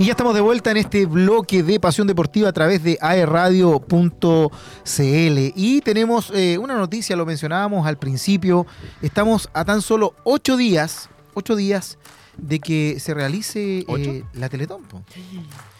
Y ya estamos de vuelta en este bloque de Pasión Deportiva a través de aerradio.cl. Y tenemos eh, una noticia, lo mencionábamos al principio. Estamos a tan solo ocho días, ocho días de que se realice eh, la Teletón.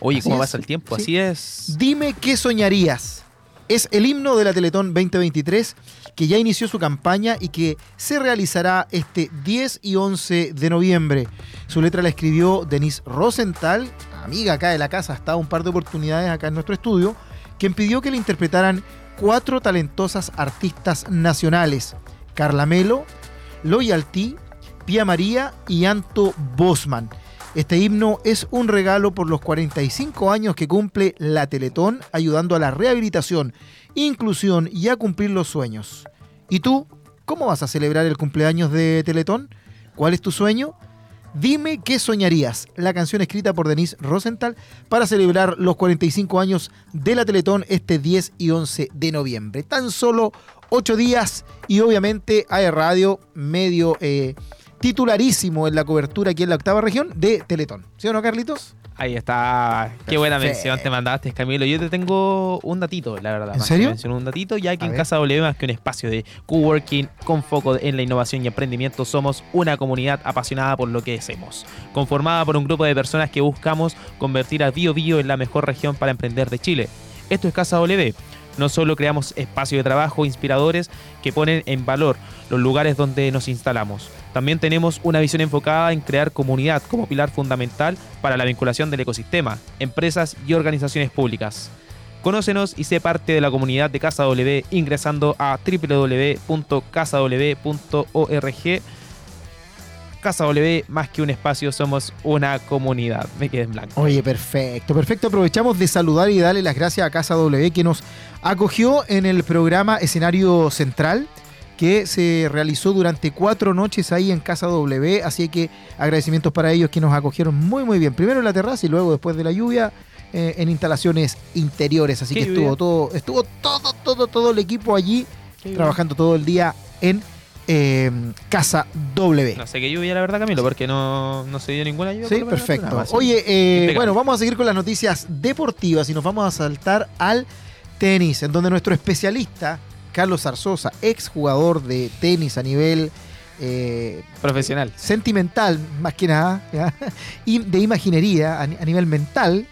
Oye, ¿cómo pasa el tiempo? Así es. Dime qué soñarías. Es el himno de la Teletón 2023 que ya inició su campaña y que se realizará este 10 y 11 de noviembre. Su letra la escribió Denise Rosenthal, amiga acá de la casa, ha estado un par de oportunidades acá en nuestro estudio, quien pidió que le interpretaran cuatro talentosas artistas nacionales: Carla Melo, Loyalty, Pía María y Anto Bosman. Este himno es un regalo por los 45 años que cumple la Teletón, ayudando a la rehabilitación, inclusión y a cumplir los sueños. ¿Y tú? ¿Cómo vas a celebrar el cumpleaños de Teletón? ¿Cuál es tu sueño? Dime qué soñarías, la canción escrita por Denise Rosenthal para celebrar los 45 años de la Teletón este 10 y 11 de noviembre. Tan solo 8 días y obviamente hay radio medio eh, titularísimo en la cobertura aquí en la octava región de Teletón. ¿Sí o no, Carlitos? Ahí está. Qué buena mención te mandaste, Camilo. Yo te tengo un datito, la verdad. ¿En serio? Menciono un datito, ya que en Casa W, más que un espacio de coworking con foco en la innovación y emprendimiento, somos una comunidad apasionada por lo que hacemos. Conformada por un grupo de personas que buscamos convertir a Bio Bio en la mejor región para emprender de Chile. Esto es Casa W no solo creamos espacios de trabajo inspiradores que ponen en valor los lugares donde nos instalamos, también tenemos una visión enfocada en crear comunidad como pilar fundamental para la vinculación del ecosistema, empresas y organizaciones públicas. Conócenos y sé parte de la comunidad de Casa W ingresando a www.casaw.org Casa W, más que un espacio, somos una comunidad. Me quedé en blanco. Oye, perfecto, perfecto. Aprovechamos de saludar y darle las gracias a Casa W que nos acogió en el programa Escenario Central que se realizó durante cuatro noches ahí en Casa W, así que agradecimientos para ellos que nos acogieron muy muy bien, primero en la terraza y luego después de la lluvia eh, en instalaciones interiores, así que estuvo todo, estuvo todo, todo, todo el equipo allí trabajando todo el día en Em, Casa W. No sé qué lluvia, la verdad, Camilo, porque no, se dio ninguna lluvia. Sí, perfecto. Oye, eh, bueno, vamos a seguir con las noticias deportivas y nos vamos a saltar al tenis, en donde nuestro especialista, Carlos Zarzosa, ex jugador de tenis a nivel eh, profesional, sentimental, más que nada, y de imaginería a, nivel mental,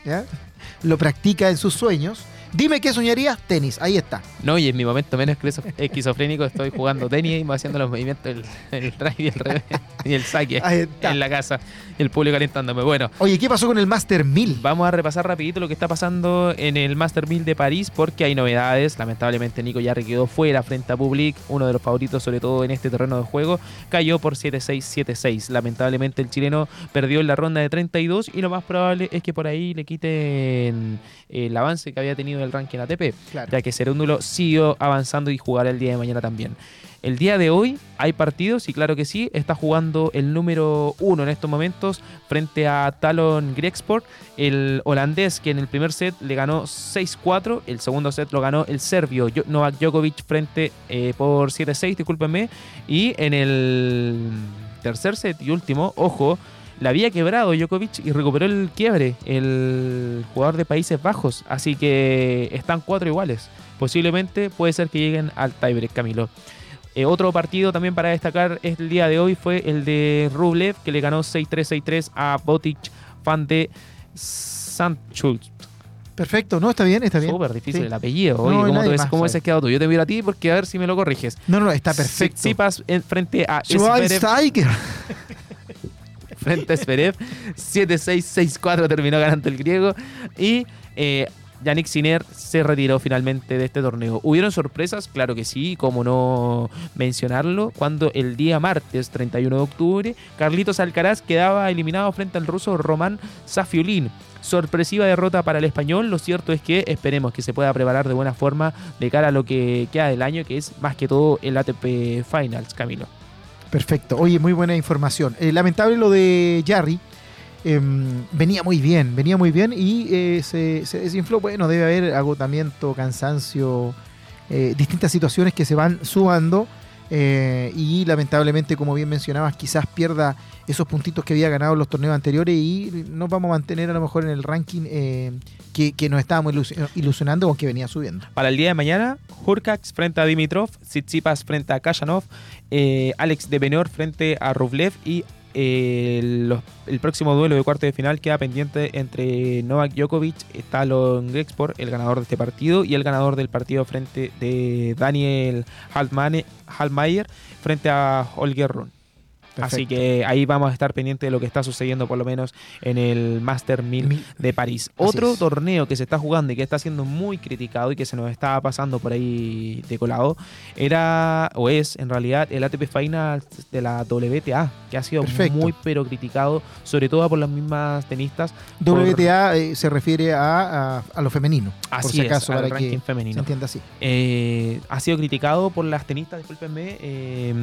lo practica en sus sueños. Dime qué soñarías, tenis, ahí está. No, y en mi momento menos esquizofrénico estoy jugando tenis y haciendo los movimientos del el drive y el revés y el saque en la casa. El público calentándome. Bueno. Oye, ¿qué pasó con el Master 1000? Vamos a repasar rapidito lo que está pasando en el Master 1000 de París porque hay novedades. Lamentablemente Nico ya quedó fuera frente a Public, uno de los favoritos sobre todo en este terreno de juego. Cayó por 7-6, 7-6. Lamentablemente el chileno perdió en la ronda de 32 y lo más probable es que por ahí le quiten el avance que había tenido del ranking ATP, ya que Serúndulo siguió avanzando y jugará el día de mañana también. El día de hoy hay partidos y claro que sí, está jugando el número uno en estos momentos frente a Talon Grexport, el holandés que en el primer set le ganó 6-4, el segundo set lo ganó el serbio Novak Djokovic frente eh, por 7-6, discúlpenme, y en el tercer set y último, ojo, la había quebrado Djokovic y recuperó el quiebre el jugador de Países Bajos. Así que están cuatro iguales. Posiblemente puede ser que lleguen al tiebreak, Camilo. Eh, otro partido también para destacar el día de hoy fue el de Rublev, que le ganó 6-3, 6-3 a Botic, fan de Sanchult. Perfecto, no, está bien, está bien. Súper difícil el apellido. Oye, ¿cómo, te ves, ¿cómo ves quedado tú? Yo te miro a ti porque a ver si me lo corriges. No, no, está perfecto. Sipas frente a frente a Zverev. 7-6-6-4 terminó ganando el griego. Y eh, Yannick Sinner se retiró finalmente de este torneo. ¿Hubieron sorpresas? Claro que sí, como no mencionarlo, cuando el día martes 31 de octubre, Carlitos Alcaraz quedaba eliminado frente al ruso Román Safiulin. Sorpresiva derrota para el español, lo cierto es que esperemos que se pueda preparar de buena forma de cara a lo que queda del año, que es más que todo el ATP Finals, Camilo. Perfecto. Oye, muy buena información. Eh, lamentable lo de Jarry. Em, venía muy bien, venía muy bien y eh, se, desinfló. Bueno, debe haber agotamiento, cansancio, eh, distintas situaciones que se van sumando. Eh, y lamentablemente, como bien mencionabas, quizás pierda esos puntitos que había ganado en los torneos anteriores y nos vamos a mantener a lo mejor en el ranking eh, que, nos estábamos ilusionando o que venía subiendo. Para el día de mañana, Hurkacz frente a Dimitrov, Tsitsipas frente a Kashanov, eh, Alex de Benor frente a Rublev y el, próximo duelo de cuarto de final queda pendiente entre Novak Djokovic, Talon Grexport, el ganador de este partido, y el ganador del partido frente de Daniel Halmayer frente a Holger Run. Así que ahí vamos a estar pendientes de lo que está sucediendo por lo menos en el Master 1000 de París. Otro torneo que se está jugando y que está siendo muy criticado y que se nos está pasando por ahí de colado era o es en realidad el ATP Final de la WTA, que ha sido muy pero criticado, sobre todo por las mismas tenistas. WTA eh, se refiere a, a, lo femenino, así por si acaso, para que femenino. se entienda así. Eh, ha sido criticado por las tenistas, discúlpenme, eh,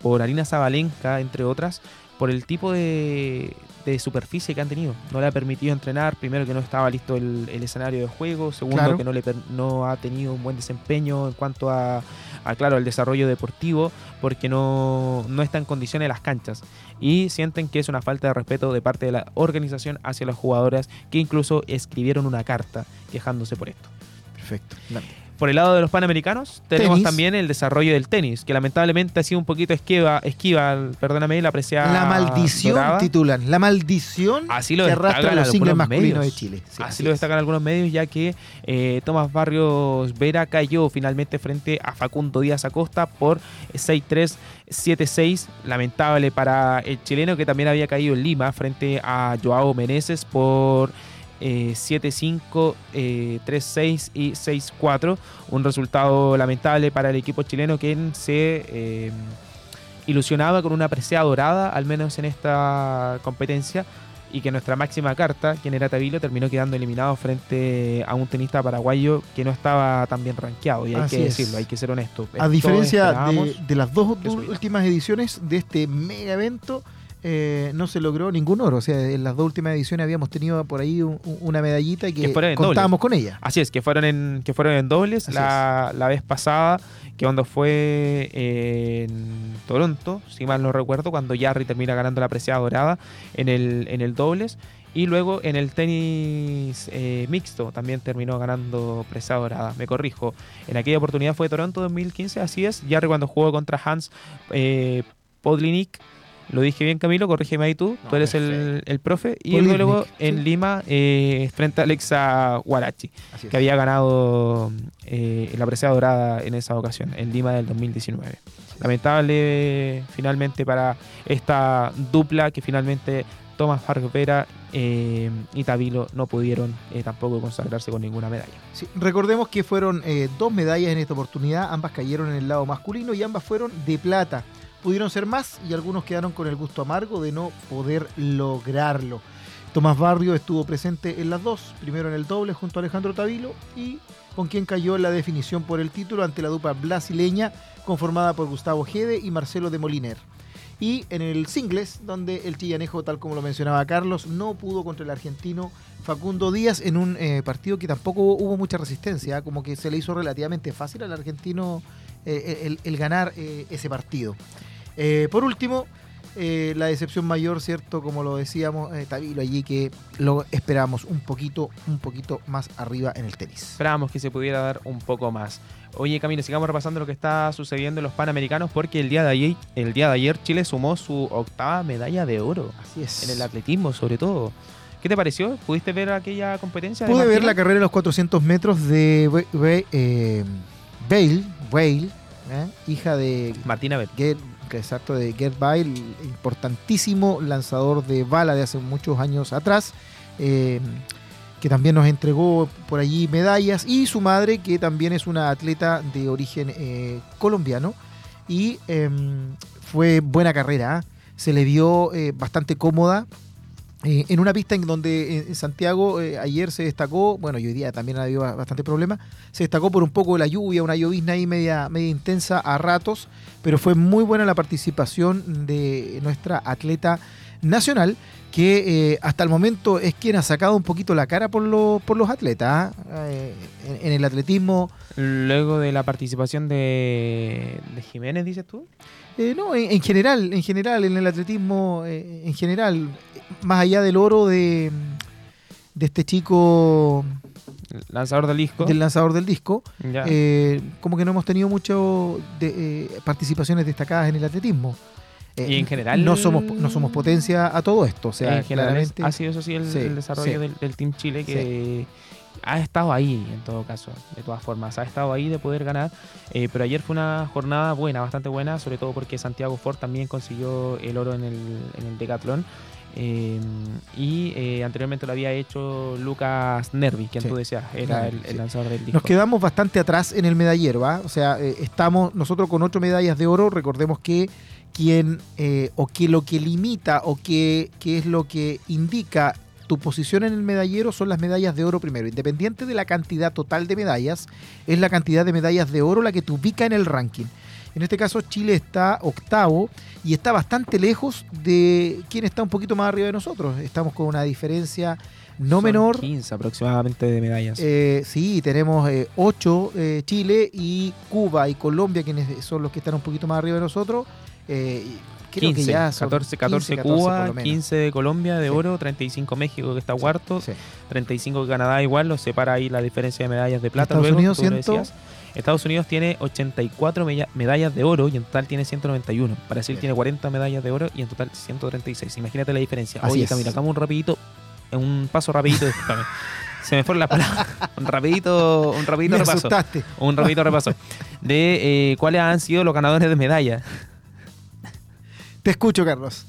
por Arina Zabalenka entre otras, por el tipo de, superficie que han tenido. No le ha permitido entrenar, primero que no estaba listo el, escenario de juego, segundo que no, le, no ha tenido un buen desempeño en cuanto a, claro, el desarrollo deportivo, porque no, no está en condiciones las canchas. Y sienten que es una falta de respeto de parte de la organización hacia las jugadoras, que incluso escribieron una carta quejándose por esto. Perfecto. Por el lado de los panamericanos, tenemos también el desarrollo del tenis, que lamentablemente ha sido un poquito esquiva, esquiva perdóname, la apreciada. La maldición titulan, la maldición Así lo que arrastra los singles masculinos de Chile. Así lo destacan algunos medios, ya que eh, Tomás Barrios Vera cayó finalmente frente a Facundo Díaz Acosta por 6-3. 7-6, lamentable para el chileno que también había caído en Lima frente a Joao Meneses por 7-5, eh, 3-6 eh, y 6-4. Un resultado lamentable para el equipo chileno que se eh, ilusionaba con una presea dorada, al menos en esta competencia. Y que nuestra máxima carta, quien era Tavilo, terminó quedando eliminado frente a un tenista paraguayo que no estaba tan bien rankeado. Y hay que decirlo, hay que ser honesto. A diferencia de, de, las dos últimas ediciones de este mega evento, eh, no se logró ningún oro. O sea, en las dos últimas ediciones habíamos tenido por ahí una medallita y que, contábamos con ella. Así es, que fueron en, que fueron en dobles la, vez pasada, que cuando fue en Toronto, si mal no recuerdo, cuando Jarry termina ganando la preciada dorada en el, en el dobles. Y luego en el tenis eh, mixto también terminó ganando presa dorada. Me corrijo. En aquella oportunidad fue Toronto 2015, así es. Jarry cuando jugó contra Hans eh, Podlinik lo dije bien, Camilo, corrígeme ahí tú. tú eres el, el, profe. Y luego en Lima, eh, frente a Alexa Guarachi, que había ganado eh, la presea dorada en esa ocasión, en Lima del 2019. Lamentable finalmente para esta dupla que finalmente Tomás Fargopera eh, y Tabilo no pudieron eh, tampoco consagrarse con ninguna medalla. recordemos que fueron dos medallas en esta oportunidad, ambas cayeron en el lado masculino y ambas fueron de plata pudieron ser más y algunos quedaron con el gusto amargo de no poder lograrlo. Tomás Barrio estuvo presente en las dos, primero en el doble junto a Alejandro Tavilo y con quien cayó la definición por el título ante la dupla brasileña conformada por Gustavo Gede y Marcelo de Moliner. Y en el singles, donde el chillanejo, tal como lo mencionaba Carlos, no pudo contra el argentino Facundo Díaz en un eh, partido que tampoco hubo mucha resistencia, como que se le hizo relativamente fácil al argentino eh, el, ganar eh, ese partido. Eh, por último, eh, la decepción mayor, ¿cierto? Como lo decíamos, eh, Tabilo allí que lo esperábamos un poquito, un poquito más arriba en el tenis. Esperábamos que se pudiera dar un poco más. Oye, Camilo, sigamos repasando lo que está sucediendo en los Panamericanos porque el día de ayer, el día de ayer Chile sumó su octava medalla de oro. Así es. En el atletismo, sobre todo. ¿Qué te pareció? ¿Pudiste ver aquella competencia? Pude ver la carrera de los 400 metros de Bale, Bale, hija de Martina Bale exacto, de Gerd Bale, importantísimo lanzador de bala de hace muchos años atrás, eh, que también nos entregó por allí medallas, y su madre, que también es una atleta de origen eh, colombiano, y em, fue buena carrera, ¿ah? se le vio eh, bastante cómoda, eh, en una pista en donde en Santiago eh, ayer se destacó, bueno, y hoy día también ha habido bastante problema, se destacó por un poco de la lluvia, una llovizna ahí media, media intensa a ratos, pero fue muy buena la participación de nuestra atleta nacional que eh, hasta el momento es quien ha sacado un poquito la cara por, lo- por los atletas. ¿ah? Eh, en, el atletismo, Luego de la participación de, de Jiménez, dices tú. Eh, no, en, en general, en general, en el atletismo, eh, en general, más allá del oro de, de este chico Lanzador del disco. del lanzador del disco, eh, como que no hemos tenido mucho de, eh, participaciones destacadas en el atletismo. Eh, Y en general- no somos no somos potencia a todo esto, o sea, en general es- claramente ha sido eso sí el, Sí, el desarrollo sí. del, del Team Chile que ha estado ahí en todo caso, de todas formas, ha estado ahí de poder ganar, eh, pero ayer fue una jornada buena, bastante buena, sobre todo porque Santiago Ford también consiguió el oro en el, en el Decathlon. eh, y eh, anteriormente lo había hecho Lucas Nervi, quien Sí. tú decías, era el, lanzador del disco. Nos quedamos bastante atrás en el medallero, ¿va? O sea, eh, estamos nosotros con ocho medallas de oro. Recordemos que quien, o que lo que limita, o que, que es lo que indica tu posición en el medallero son las medallas de oro primero. Independiente de la cantidad total de medallas, es la cantidad de medallas de oro la que te ubica en el ranking. En este caso, Chile está octavo y está bastante lejos de quien está un poquito más arriba de nosotros. Estamos con una diferencia no Son menor 15 aproximadamente de medallas. eh, sí, tenemos eh, ocho, eh, Chile y Cuba y Colombia, quienes son los que están un poquito más arriba de nosotros. Creo 15, que ya son 14, 14 15, 14 por Cuba, lo menos. 15 de Colombia de Sí. oro, 35 México que está cuarto, Sí. 35 Canadá igual, los separa ahí la diferencia de medallas de plata. Estados luego, Unidos, tú lo ciento- decías. Estados Unidos tiene 84 mella- medallas de oro y en total tiene 191. Brasil Bien. tiene 40 medallas de oro y en total 136. Imagínate la diferencia. Así Oye, es. Camila, hagamos un rapidito, un paso rapidito. Se me fueron las palabras. Un rapidito, un rapidito Me repaso. asustaste. Un rapidito repaso. De eh, cuáles han sido los ganadores de medallas. Te escucho, Carlos.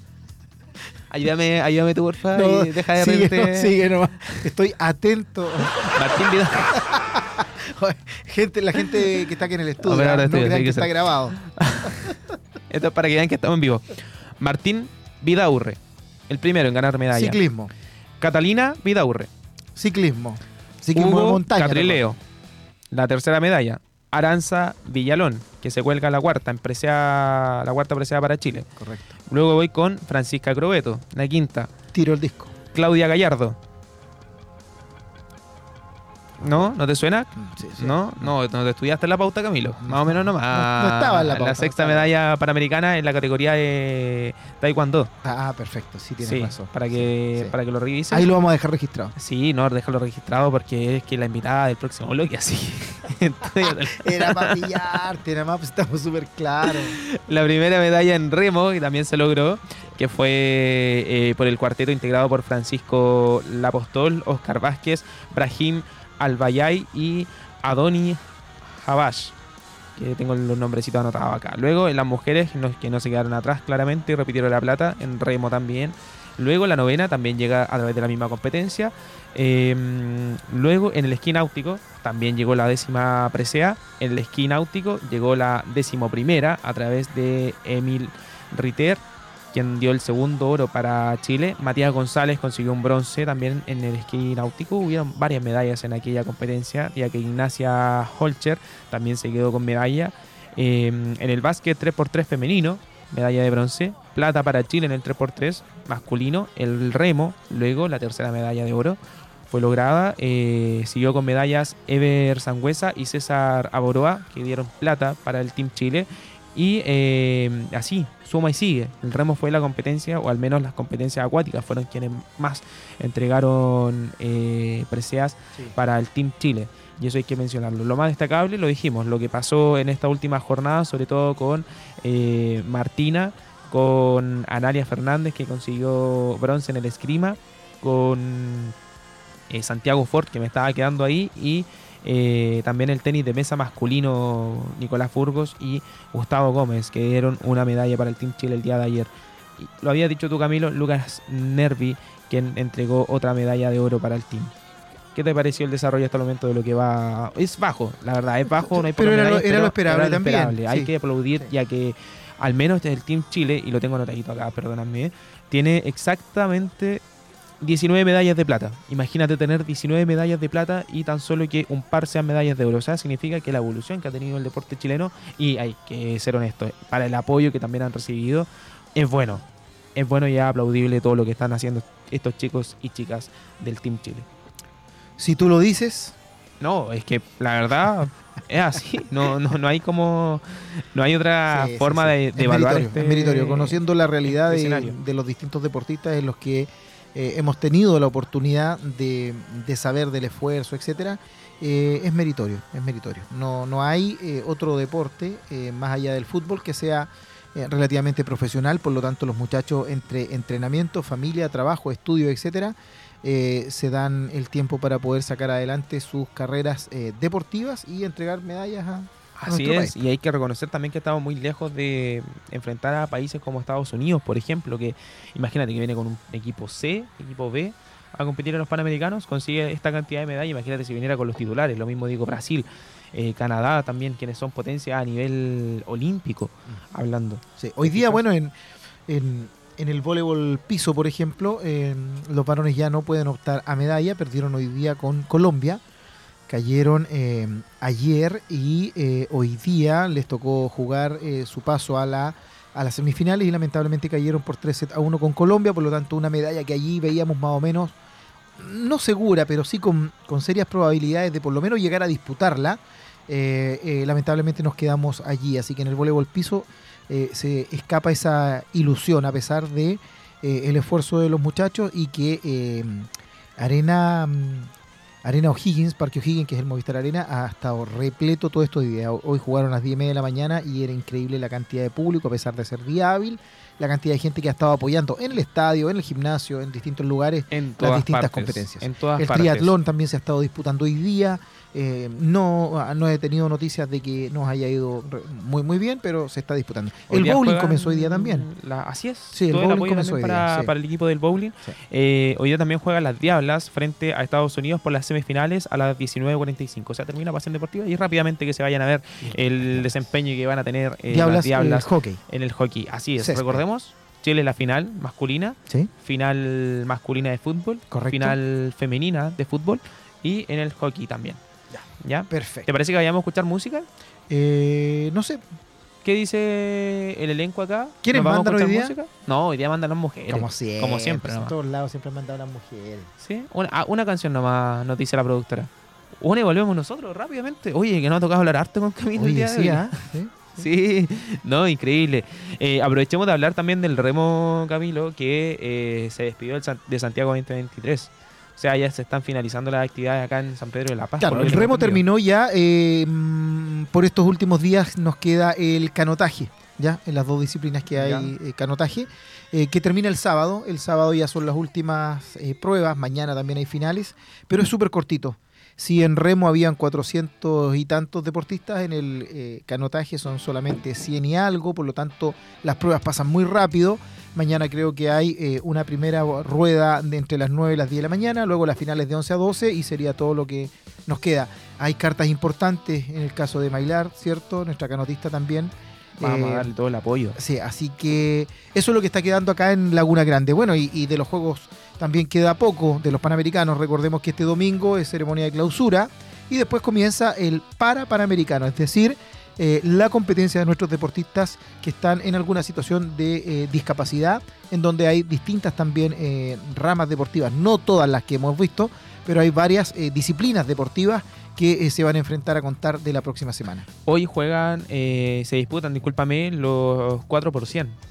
Ayúdame, ayúdame tú, porfa, No, y deja de sigue, no, sigue nomás. Estoy atento. Martín Vidal. gente, la gente que está aquí en el estudio, de no crean que que está grabado. Esto es para que vean que estamos en vivo. Martín Vidaurre, el primero en ganar medalla. Ciclismo. Catalina Vidaurre. Ciclismo. Ciclismo de Hugo montaña. Catrileo, la tercera medalla. Aranza Villalón, que se cuelga la cuarta, en presea- la cuarta presea para Chile. Correcto. Luego voy con Francisca Crobeto, la quinta. Tiro el disco. Claudia Gallardo. ¿No? ¿No te suena? Sí, sí. No, no, no te estudiaste la pauta, Camilo. Más o menos nomás. No- no estaba en la pauta, sexta no estaba. medalla panamericana en la categoría de Taekwondo. Ah, perfecto. Sí, tienes Sí, razón. para que, para que lo revises. Ahí lo vamos a dejar registrado. Sí, no, déjalo registrado porque es que la invitada del próximo bloque, así. Era para pillarte, nada más pues, estamos súper claros. la primera medalla en remo, que también se logró, que fue eh, por el cuarteto integrado por Francisco Lapostol, Oscar Vázquez, Brahim Albayay y Adoni Habash. Que tengo los nombrecitos anotados acá. Luego en las mujeres, que no se quedaron atrás claramente, repitieron la plata, en remo también. Luego la novena también llega a través de la misma competencia. Eh, luego en el esquí náutico también llegó la décima presea. En el esquí náutico llegó la décimo primera a través de Emil Ritter, quien dio el segundo oro para Chile. Matías González consiguió un bronce también en el esquí náutico. Hubieron varias medallas en aquella competencia, ya que Ignacia Holcher también se quedó con medalla. Eh, en el básquet 3x3 femenino, medalla de bronce. Plata para Chile en el 3x3 masculino. El remo, luego la tercera medalla de oro fue lograda. Eh, siguió con medallas Ever Sangüesa y César Aboroa, que dieron plata para el Team Chile. Y eh, así, suma y sigue. El remo fue la competencia, o al menos las competencias acuáticas fueron quienes más entregaron eh, preseas para el Team Chile. Y eso hay que mencionarlo. Lo más destacable, lo dijimos, lo que pasó en esta última jornada, sobre todo con eh, Martina, con Analia Fernández, que consiguió bronce en el esgrima, con eh, Santiago Ford, que me estaba quedando ahí, y eh, también el tenis de mesa masculino Nicolás Burgos y Gustavo Gómez, que dieron una medalla para el Team Chile el día de ayer. Y lo había dicho tú, Camilo, Lucas Nervi, quien entregó otra medalla de oro para el team. ¿Qué te pareció el desarrollo hasta el momento de lo que va? Es bajo, la verdad, es bajo, no hay Pero era lo- esperable también, esperable. Hay que aplaudir, Sí. ya que al menos el Team Chile, y lo tengo anotadito acá, perdóname, tiene exactamente 19 medallas de plata. Imagínate tener 19 medallas de plata y tan solo que un par sean medallas de oro. O sea, significa que la evolución que ha tenido el deporte chileno, y hay que ser honesto, para el apoyo que también han recibido, es bueno. es bueno y es aplaudible todo lo que están haciendo estos chicos y chicas del Team Chile. Si tú lo dices, No, es que la verdad es así. No, no, no hay como. No hay otra Sí, forma sí. de, de Es evaluar meritorio, este. es meritorio. Conociendo la realidad este de, de los distintos deportistas en los que eh, hemos tenido la oportunidad de, saber del esfuerzo, etcétera, eh, es meritorio, es meritorio. No, no hay eh, otro deporte más allá del fútbol que sea relativamente profesional, por lo tanto los muchachos entre entrenamiento, familia, trabajo, estudio, etcétera, se dan el tiempo para poder sacar adelante sus carreras deportivas y entregar medallas a Así es, país. y hay que reconocer también que estamos muy lejos de enfrentar a países como Estados Unidos, por ejemplo, que imagínate que viene con un equipo C, equipo B, a competir en los Panamericanos, consigue esta cantidad de medallas, imagínate si viniera con los titulares, lo mismo digo Brasil, eh, Canadá también, quienes son potencias a nivel olímpico, hablando. Sí, Hoy ¿Te día, bueno, en, en, en el voleibol piso, por ejemplo, eh, los varones ya no pueden optar a medalla, perdieron hoy día con Colombia, cayeron eh, ayer y eh, hoy día les tocó jugar eh, su paso a la a las semifinales y lamentablemente cayeron por 3 sets a 1 con Colombia, por lo tanto una medalla que allí veíamos más o menos, no segura, pero sí con, con serias probabilidades de por lo menos llegar a disputarla. Lamentablemente nos quedamos allí, así que en el voleibol piso se escapa esa ilusión a pesar de el esfuerzo de los muchachos y que Arena mm, Arena O'Higgins, Parque O'Higgins, que es el Movistar Arena, ha estado repleto todo esto de día. Hoy jugaron a las 10 y media de la mañana y era increíble la cantidad de público, a pesar de ser día hábil, la cantidad de gente que ha estado apoyando en el estadio, en el gimnasio, en distintos lugares. En todas distintas partes, competencias. En todas El partes. triatlón también se ha estado disputando hoy día. Eh, no, no he tenido noticias de que nos haya ido muy muy bien, pero se está disputando. Hoy el bowling comenzó hoy día también. la- así es. Sí, el bowling comenzó hoy día, para, sí. para el equipo del bowling. Sí. Eh, hoy día también juegan las Diablas frente a Estados Unidos por las semifinales a las 19.45. O sea, termina Pasión Deportiva y rápidamente que se vayan a ver el desempeño que van a tener eh, Diablas, las Diablas eh, hockey. en el hockey. Así es. Césped. Recordemos, Chile la final masculina, Sí, final masculina de fútbol, correcto. final femenina de fútbol y en el hockey también. ¿Ya? ¿Te Perfecto. parece que vayamos a escuchar música? Eh, no sé, ¿Qué dice el elenco acá? ¿Quiénes ¿Nos vamos a mandan hoy día? música? No, hoy día mandan las mujeres. como siempre. Como siempre, En nomás. todos lados siempre han mandado las mujeres. ¿Sí? Una, ah, una canción nomás nos dice la productora. Una y volvemos nosotros rápidamente. Oye, que nos ha tocado hablar harto con Camilo el día de hoy. ¿ah? Sí. Sí, no, increíble. Eh, aprovechemos de hablar también del remo, Camilo, que eh, se despidió de Santiago 2023. O sea, ya se están finalizando las actividades acá en San Pedro de la Paz. Claro, el remo terminó ya. eh, por estos últimos días nos queda el canotaje, ya, en las dos disciplinas que hay eh, canotaje, eh, que termina el sábado. El sábado ya son las últimas eh, pruebas, mañana también hay finales, pero es súper cortito. Si en remo habían 400 y tantos deportistas, en el eh, canotaje son solamente 100 y algo, por lo tanto las pruebas pasan muy rápido. Mañana creo que hay eh, una primera rueda de entre las 9 y las 10 de la mañana, luego las finales de 11 a 12 y sería todo lo que nos queda. Hay cartas importantes en el caso de Mailar, ¿cierto? Nuestra canotista también. Vamos Eh, a darle todo el apoyo. Sí, así que eso es lo que está quedando acá en Laguna Grande. Bueno, y, y de los Juegos también queda poco, de los Panamericanos. Recordemos que este domingo es ceremonia de clausura y después comienza el para Panamericano, es decir, eh, la competencia de nuestros deportistas que están en alguna situación de eh, discapacidad, en donde hay distintas también eh, ramas deportivas, no todas las que hemos visto, pero hay varias disciplinas deportivas que se van a enfrentar a contar de la próxima semana. Hoy juegan, se disputan, discúlpame, los 4 por 100.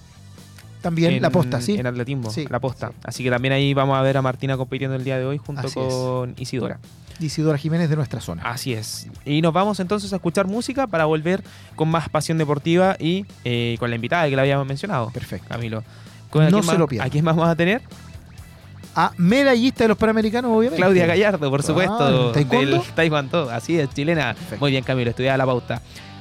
También en, la posta, ¿sí? En atletismo, Sí, la posta. sí. Así que también ahí vamos a ver a Martina compitiendo el día de hoy junto Así es. con Isidora. Isidora Jiménez de nuestra zona. Así es. Y nos vamos entonces a escuchar música para volver con más pasión deportiva y eh, con la invitada que la habíamos mencionado, Perfecto. Camilo. ¿Con- a No se más- lo pierdan. ¿A quién más vamos a tener? a medallista de los Panamericanos, obviamente. Claudia Gallardo, por supuesto. Ah. Del Taekwondo, así es, chilena. Perfecto. Muy bien, Camilo, estudiaba la pauta.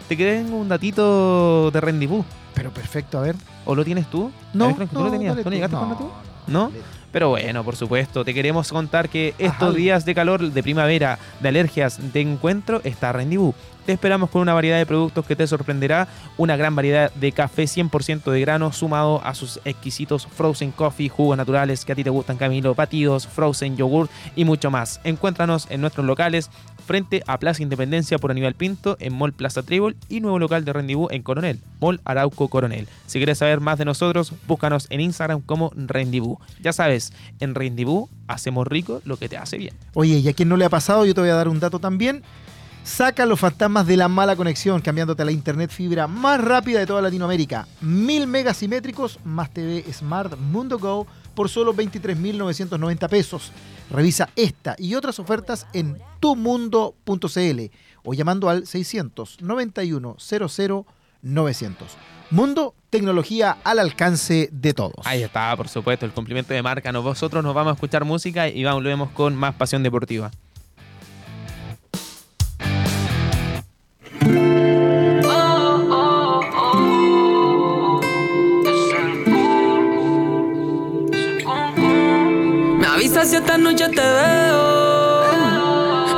¿Te tengo un datito de rendezvous? Pero perfecto, a ver. ¿O lo tienes tú? No, ver, Franco, ¿tú no, lo tenías? ¿Tú no tú. llegaste No. datito? ¿No? Pero bueno, por supuesto, te queremos contar que estos días de calor, de primavera, de alergias, de encuentro, está Rendibú. Te esperamos con una variedad de productos que te sorprenderá, una gran variedad de café 100% de grano sumado a sus exquisitos frozen coffee, jugos naturales que a ti te gustan, Camilo, batidos, frozen yogurt y mucho más. Encuéntranos en nuestros locales frente a Plaza Independencia por Aníbal Pinto en Mall Plaza Trébol y nuevo local de Rendibú en Coronel, Mall Arauco Coronel. Si quieres saber más de nosotros, búscanos en Instagram como Rendibú. Ya sabes, en Rendibú hacemos rico lo que te hace bien. Oye, y a quien no le ha pasado, yo te voy a dar un dato también. Saca los fantasmas de la mala conexión, cambiándote a la internet fibra más rápida de toda Latinoamérica. Mil megasimétricos más TV Smart Mundo Go por solo 23.990 pesos. Revisa esta y otras ofertas en tumundo.cl o llamando al 691 00 900. Mundo, tecnología al alcance de todos. Ahí está, por supuesto, el cumplimiento de marca. Nosotros nos vamos a escuchar música y volvemos con más pasión deportiva. Si esta noche te veo.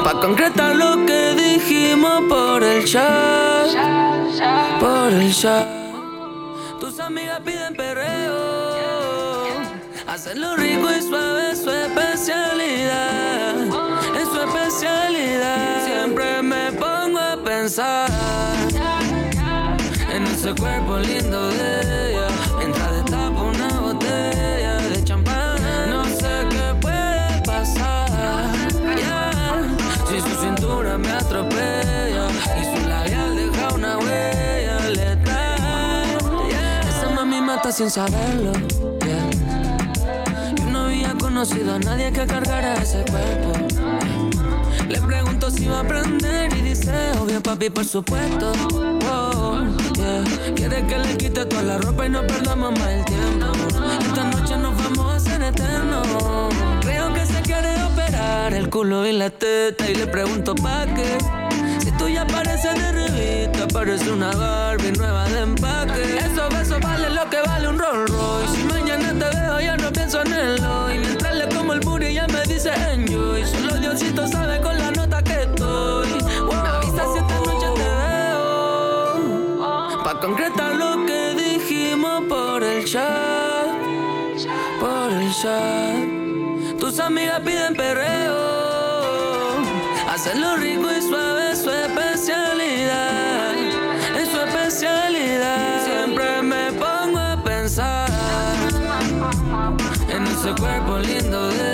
Pa' concretar lo que dijimos por el chat. Por el chat. Tus amigas piden perreo. Hacerlo rico y suave es su especialidad. Es su especialidad. Siempre me pongo a pensar en ese cuerpo lindo de sin saberlo. yeah. Yo no había conocido a nadie que cargara ese cuerpo. Le pregunto si va a aprender y dice, obvio papi, por supuesto. Oh, yeah. Quiere que le quite toda la ropa y no perdamos más el tiempo. Esta noche nos vamos a hacer eternos. Creo que se quiere operar el culo y la teta y le pregunto pa' qué. Si tú ya pareces revista, parece una Barbie nueva de empaque. Esos besos valen lo que vale un Rolls Royce. Si mañana te veo, ya no pienso en el hoy. Mientras le como el booty, ya me dice enjoy. Solo Diosito sabe con la nota que estoy. Me avisa si esta noche te veo. Pa' concretar lo que dijimos por el chat. Por el chat. Tus amigas piden perreo. Hacerlo rico y cuerpo lindo de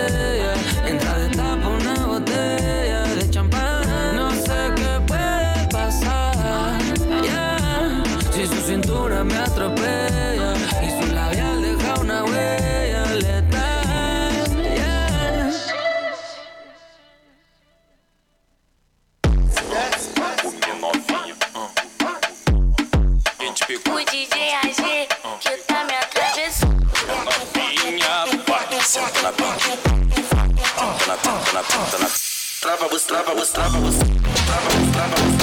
was lava was lava was lava was lava was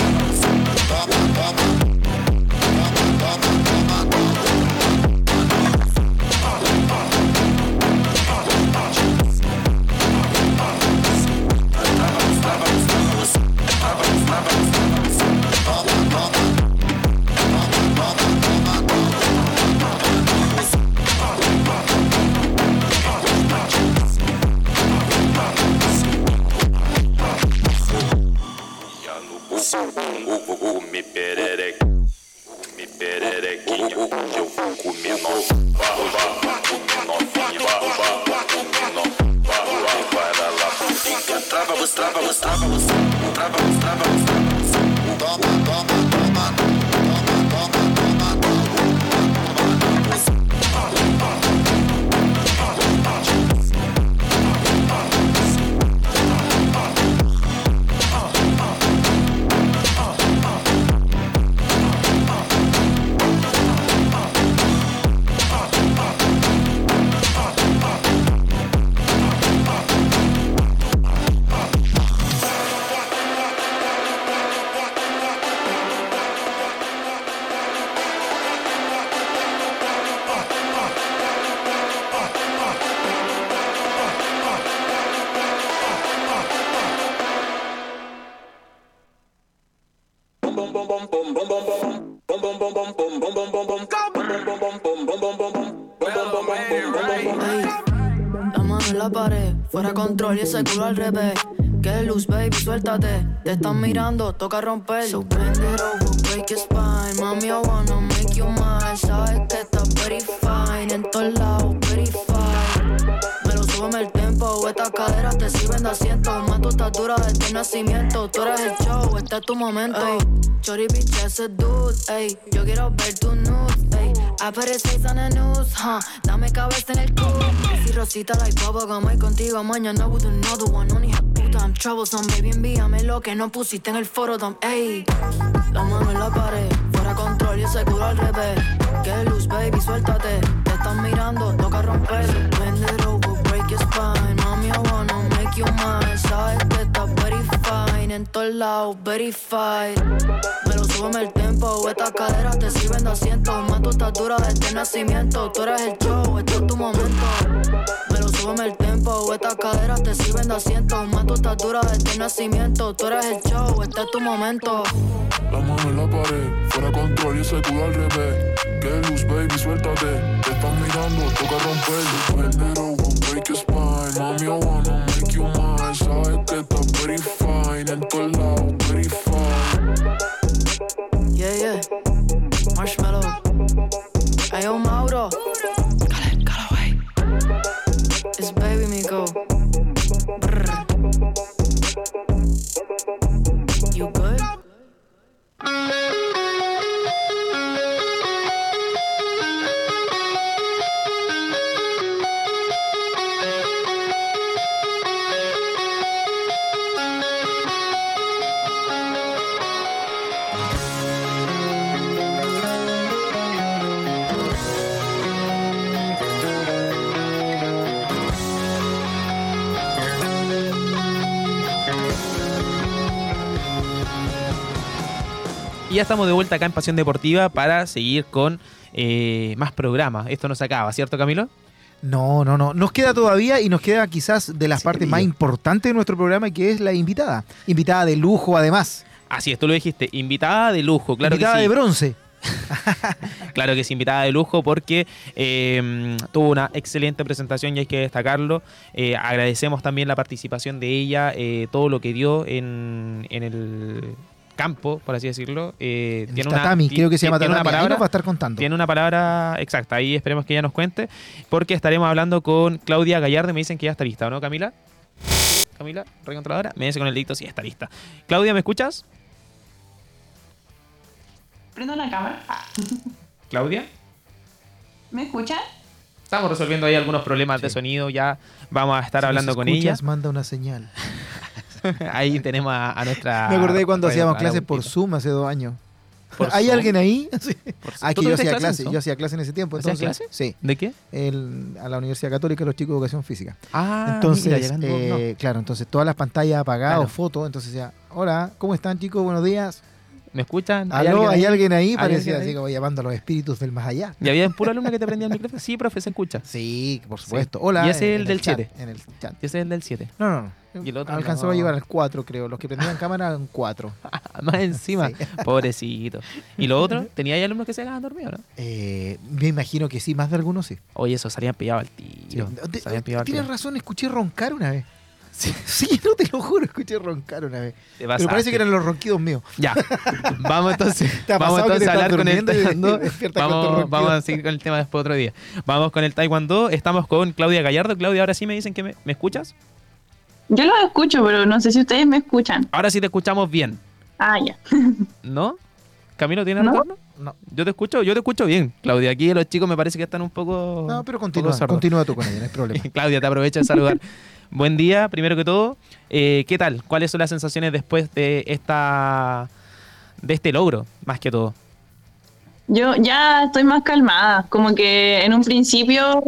control y ese culo al revés. Que luz, baby, suéltate. Te están mirando, toca romper. So bend it over, break your spine. Mami, I wanna make you mine. Sabes que estás very fine. En todos lados, Estas caderas te sirven de asiento. Más tu estatura desde el nacimiento. Tú eres el show, este es tu momento. Ey, Chori, bitch, ese dude. Ey, yo quiero ver tu nude. Ey, apareces en el news. huh. Dame cabeza en el culo. Si Rosita, like bubblegum. Hoy contigo, mañana with another one. No, hija puta, I'm troublesome. Baby, envíame lo que no pusiste en el foro. Dom. Ey, la mano en la pared. Fuera control y ese culo al revés. Que luz, baby, suéltate. Te están mirando, toca romper. Sabes que estás very fine. En todos lados, verified. Me lo súbeme el tempo. Estas caderas te sirven de asiento. Más tu estatura desde nacimiento. Tú eres el show, este es tu momento. Me lo súbeme el tempo. Estas caderas te sirven de asiento. Más tu estatura desde nacimiento. Tú eres el show, este es tu momento. La mano en la pared, fuera control y ese culo al revés. Que luz, baby, suéltate. Te están mirando, toca romper. Bend it over, break your spine. Mami, I wanna make you mine. Sabes que estás very fine. En todos lados, very fine. Yeah, yeah. Marshmallow. Ayo, Mauro. Y ya estamos de vuelta acá en Pasión Deportiva para seguir con eh, más programas. Esto no se acaba, ¿cierto, Camilo? No, no, no. Nos queda todavía y nos queda quizás de las Sí, partes más importantes de nuestro programa, que es la invitada. Invitada de lujo, además. Así es, tú lo dijiste, invitada de lujo, claro invitada que sí. de bronce. Claro que es invitada de lujo porque eh, tuvo una excelente presentación y hay que destacarlo. Eh, agradecemos también la participación de ella, eh, todo lo que dio en, en el campo, por así decirlo. Eh, En el tatami, ti- creo que se llama tiene una tatami. Ahí nos palabra, va a estar contando. tiene una palabra exacta, ahí esperemos que ella nos cuente, porque estaremos hablando con Claudia Gallardo. Me dicen que ya está lista, ¿o no, Camila? Camila, recontroladora, me dice con el dicto, sí, está lista. Claudia, ¿me escuchas? Prendo la cámara. Ah, Claudia. ¿Me escuchan? Estamos resolviendo ahí algunos problemas de sonido, ya vamos a estar Si nos hablando con ella. escuchas, manda una señal. Ahí tenemos a, a nuestra. Me acordé cuando hacíamos clases por. Zoom hace dos años. ¿Por ¿Hay Zoom? alguien ahí? Sí. Por Zoom. Ah, es ¿Tú que yo hacía clase, yo hacía clase en ese tiempo. ¿Hacías Entonces, Sí, ¿De qué? el- a la Universidad Católica los chicos de Educación Física. Ah, Entonces, mira, llegando- no. eh, claro, entonces todas las pantallas apagadas Claro. fotos, entonces decía, hola, ¿cómo están chicos? Buenos días. ¿Me escuchan? ¿Aló? ¿Hay alguien ahí? ¿Hay Parecía alguien así ahí? como llamando a los espíritus del más allá. ¿Y había un puro alumno que te prendía el micrófono? Sí, profe, se escucha. Sí, por supuesto. Hola. Y ese es el del chat, 7. En el chat. Ese es el del 7. No, no, no. Y el otro Alcanzó no. a llegar al 4, creo. Los que prendían cámara eran 4. Más encima. Sí. Pobrecito. ¿Y lo otro? ¿Tenía ahí alumnos que se quedaban dormidos, no? Eh, me imagino que sí, más de algunos sí. Oye, eso salían pillados al tiro. Salían pillados al Tienes tiro. razón, escuché roncar una vez. Sí. no te lo juro, escuché roncar una vez. Te Pero parece que eran los ronquidos míos. Ya, vamos entonces, ¿Te ha vamos entonces a hablar con el taekwondo. Vamos, vamos a seguir con el tema después otro día. Vamos con el taekwondo. Estamos con Claudia Gallardo. Claudia, ahora sí me dicen que me, ¿me escuchas. Yo los escucho, pero no sé si ustedes me escuchan. Ahora sí te escuchamos bien, Ah, ya. ¿no? Camilo, ¿tienes ¿No? retorno? No, Yo te escucho, yo te escucho bien, Claudia. Aquí los chicos me parece que están un poco. no pero continúa, continúa tú con ella, no hay problema. Claudia, te aprovecho de saludar. Buen día, primero que todo. Eh, ¿Qué tal? ¿Cuáles son las sensaciones después de esta de este logro, más que todo? Yo ya estoy más calmada. Como que en un principio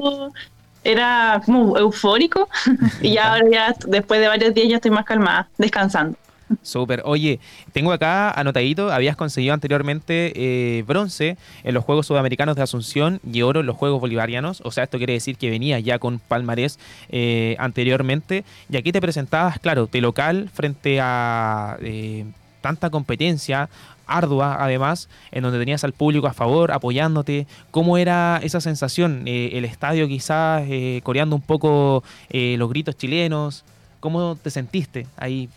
era como eufórico y ya ahora ya después de varios días ya estoy más calmada, descansando. Súper. Oye, tengo acá anotadito, habías conseguido anteriormente eh, bronce en los Juegos Sudamericanos de Asunción y oro en los Juegos Bolivarianos. O sea, esto quiere decir que venías ya con palmarés eh, anteriormente. Y aquí te presentabas, claro, de local frente a eh, tanta competencia ardua además, en donde tenías al público a favor, apoyándote. ¿Cómo era esa sensación? El estadio quizás coreando un poco los gritos chilenos. ¿Cómo te sentiste ahí?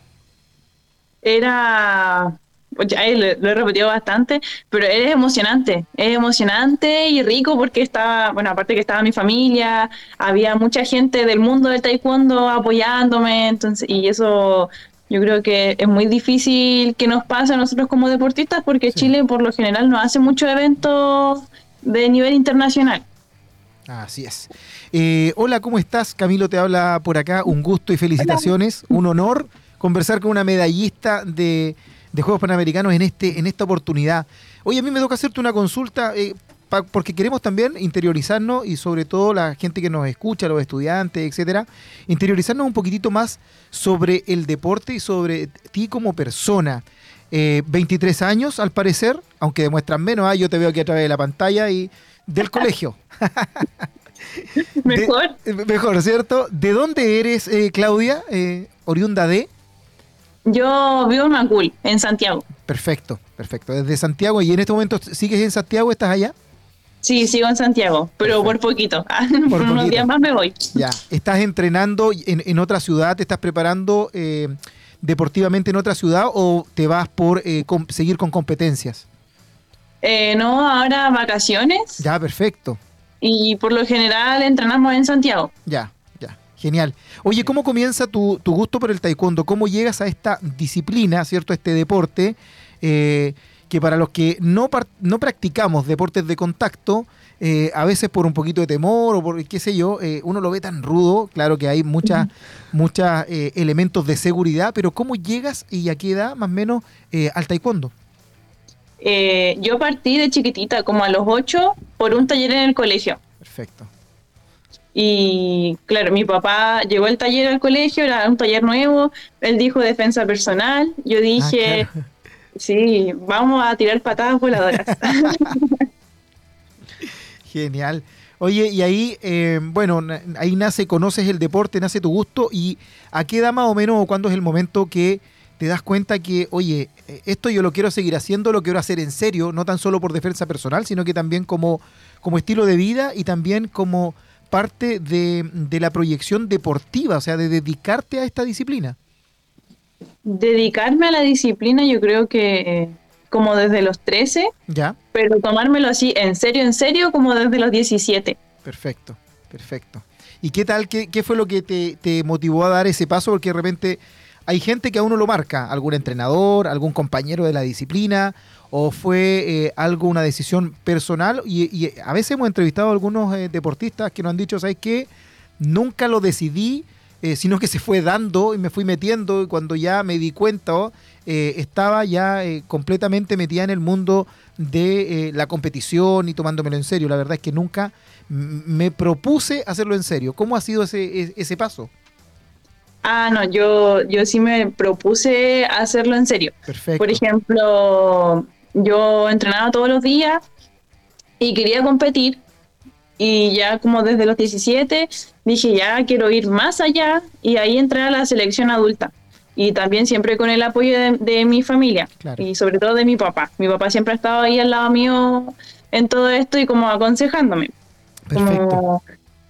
Era, ya eh, lo, lo he repetido bastante, pero es emocionante, es emocionante y rico porque estaba, bueno, aparte que estaba mi familia, había mucha gente del mundo del taekwondo apoyándome, entonces, y eso yo creo que es muy difícil que nos pase a nosotros como deportistas porque Chile por lo general no hace muchos eventos de nivel internacional. Así es. Eh, hola, ¿cómo estás? Camilo te habla por acá. Un gusto y felicitaciones. Un honor conversar con una medallista de, de Juegos Panamericanos en, este, en esta oportunidad. Oye, a mí me toca hacerte una consulta eh, pa- porque queremos también interiorizarnos y sobre todo la gente que nos escucha, los estudiantes, etcétera, interiorizarnos un poquitito más sobre el deporte y sobre ti como persona. Eh, 23 años, al parecer, aunque demuestran menos, ah, yo te veo aquí a través de la pantalla y del colegio. Mejor. De- eh, mejor, ¿cierto? ¿De dónde eres, eh, Claudia? Eh, oriunda de. Yo vivo en Macul, en Santiago. Perfecto, perfecto. Desde Santiago. ¿Y en este momento sigues en Santiago? ¿Estás allá? Sí, sigo en Santiago, pero por poquito. por unos poquito. días más me voy. Ya. ¿Estás entrenando en, en otra ciudad? ¿Te estás preparando eh, deportivamente en otra ciudad o te vas por eh, com- seguir con competencias? Eh, no, ahora vacaciones Ya, perfecto. y por lo general entrenamos en Santiago. Ya. Genial. Oye, ¿cómo comienza tu, tu gusto por el taekwondo? ¿Cómo llegas a esta disciplina, ¿cierto? Este deporte, eh, que para los que no, no practicamos deportes de contacto, eh, a veces por un poquito de temor o por qué sé yo, eh, uno lo ve tan rudo, claro que hay muchas, muchas eh, elementos de seguridad, pero ¿cómo llegas y a qué edad más o menos eh, al taekwondo? Eh, yo partí de chiquitita, como a los ocho, por un taller en el colegio. Perfecto. Y claro, mi papá llegó el taller al colegio, era un taller nuevo, él dijo defensa personal, yo dije, Ah, claro. sí, vamos a tirar patadas voladoras. Genial. Oye, y ahí, eh, bueno, ahí nace, conoces el deporte, nace tu gusto, y ¿a qué edad más o menos o cuándo es el momento que te das cuenta que, oye, eh, esto yo lo quiero seguir haciendo, lo quiero hacer en serio, no tan solo por defensa personal, sino que también como, como estilo de vida y también como parte de, de la proyección deportiva, o sea, de dedicarte a esta disciplina? Dedicarme a la disciplina yo creo que eh, como desde los 13, ¿Ya? pero tomármelo así en serio, en serio, como desde los 17. Perfecto, perfecto. ¿Y qué tal? ¿Qué, qué fue lo que te, te motivó a dar ese paso? Porque de repente hay gente que a uno lo marca, algún entrenador, algún compañero de la disciplina, o fue eh, algo, una decisión personal. Y, y a veces hemos entrevistado a algunos eh, deportistas que nos han dicho, ¿sabes qué? Nunca lo decidí, eh, sino que se fue dando y me fui metiendo y cuando ya me di cuenta, oh, eh, estaba ya eh, completamente metida en el mundo de la competición y tomándomelo en serio. La verdad es que nunca me propuse hacerlo en serio. ¿Cómo ha sido ese, ese paso? Ah, no, yo, yo sí me propuse hacerlo en serio. Perfecto. Por ejemplo, yo entrenaba todos los días y quería competir y ya como desde los 17 dije ya quiero ir más allá y ahí entré a la selección adulta y también siempre con el apoyo de, de mi familia Claro. y sobre todo de mi papá. Mi papá siempre ha estado ahí al lado mío en todo esto y como aconsejándome. Perfecto. Como-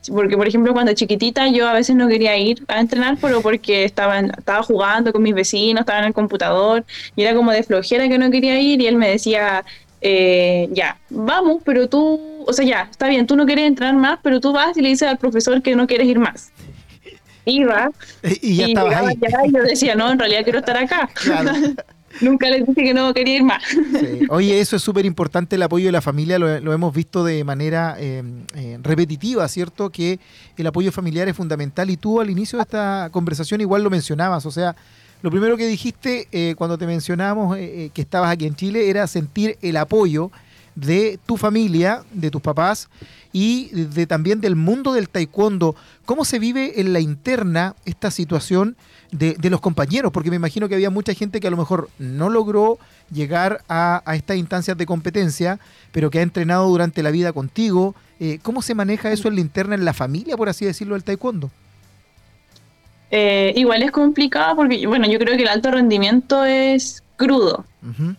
porque, por ejemplo, cuando chiquitita yo a veces no quería ir a entrenar, pero porque estaba, estaba jugando con mis vecinos, estaba en el computador y era como de flojera que no quería ir y él me decía, eh, ya, vamos, pero tú, o sea, ya, está bien, tú no quieres entrenar más, pero tú vas y le dices al profesor que no quieres ir más. Iba Y ya estabas llegaba ahí. allá y yo decía, no, en realidad quiero estar acá. Claro. Nunca les dije que no quería ir más. Oye, eso es súper importante, el apoyo de la familia, lo, lo hemos visto de manera eh, eh, repetitiva, ¿cierto? Que el apoyo familiar es fundamental y tú al inicio de esta conversación igual lo mencionabas, o sea, lo primero que dijiste eh, cuando te mencionamos eh, eh, que estabas aquí en Chile era sentir el apoyo de tu familia, de tus papás y de, también del mundo del taekwondo. ¿Cómo se vive en la interna esta situación de, de los compañeros? Porque me imagino que había mucha gente que a lo mejor no logró llegar a, a estas instancias de competencia, pero que ha entrenado durante la vida contigo. Eh, ¿Cómo se maneja eso en la interna, en la familia, por así decirlo, del taekwondo? Eh, igual es complicado porque, bueno, yo creo que el alto rendimiento es crudo.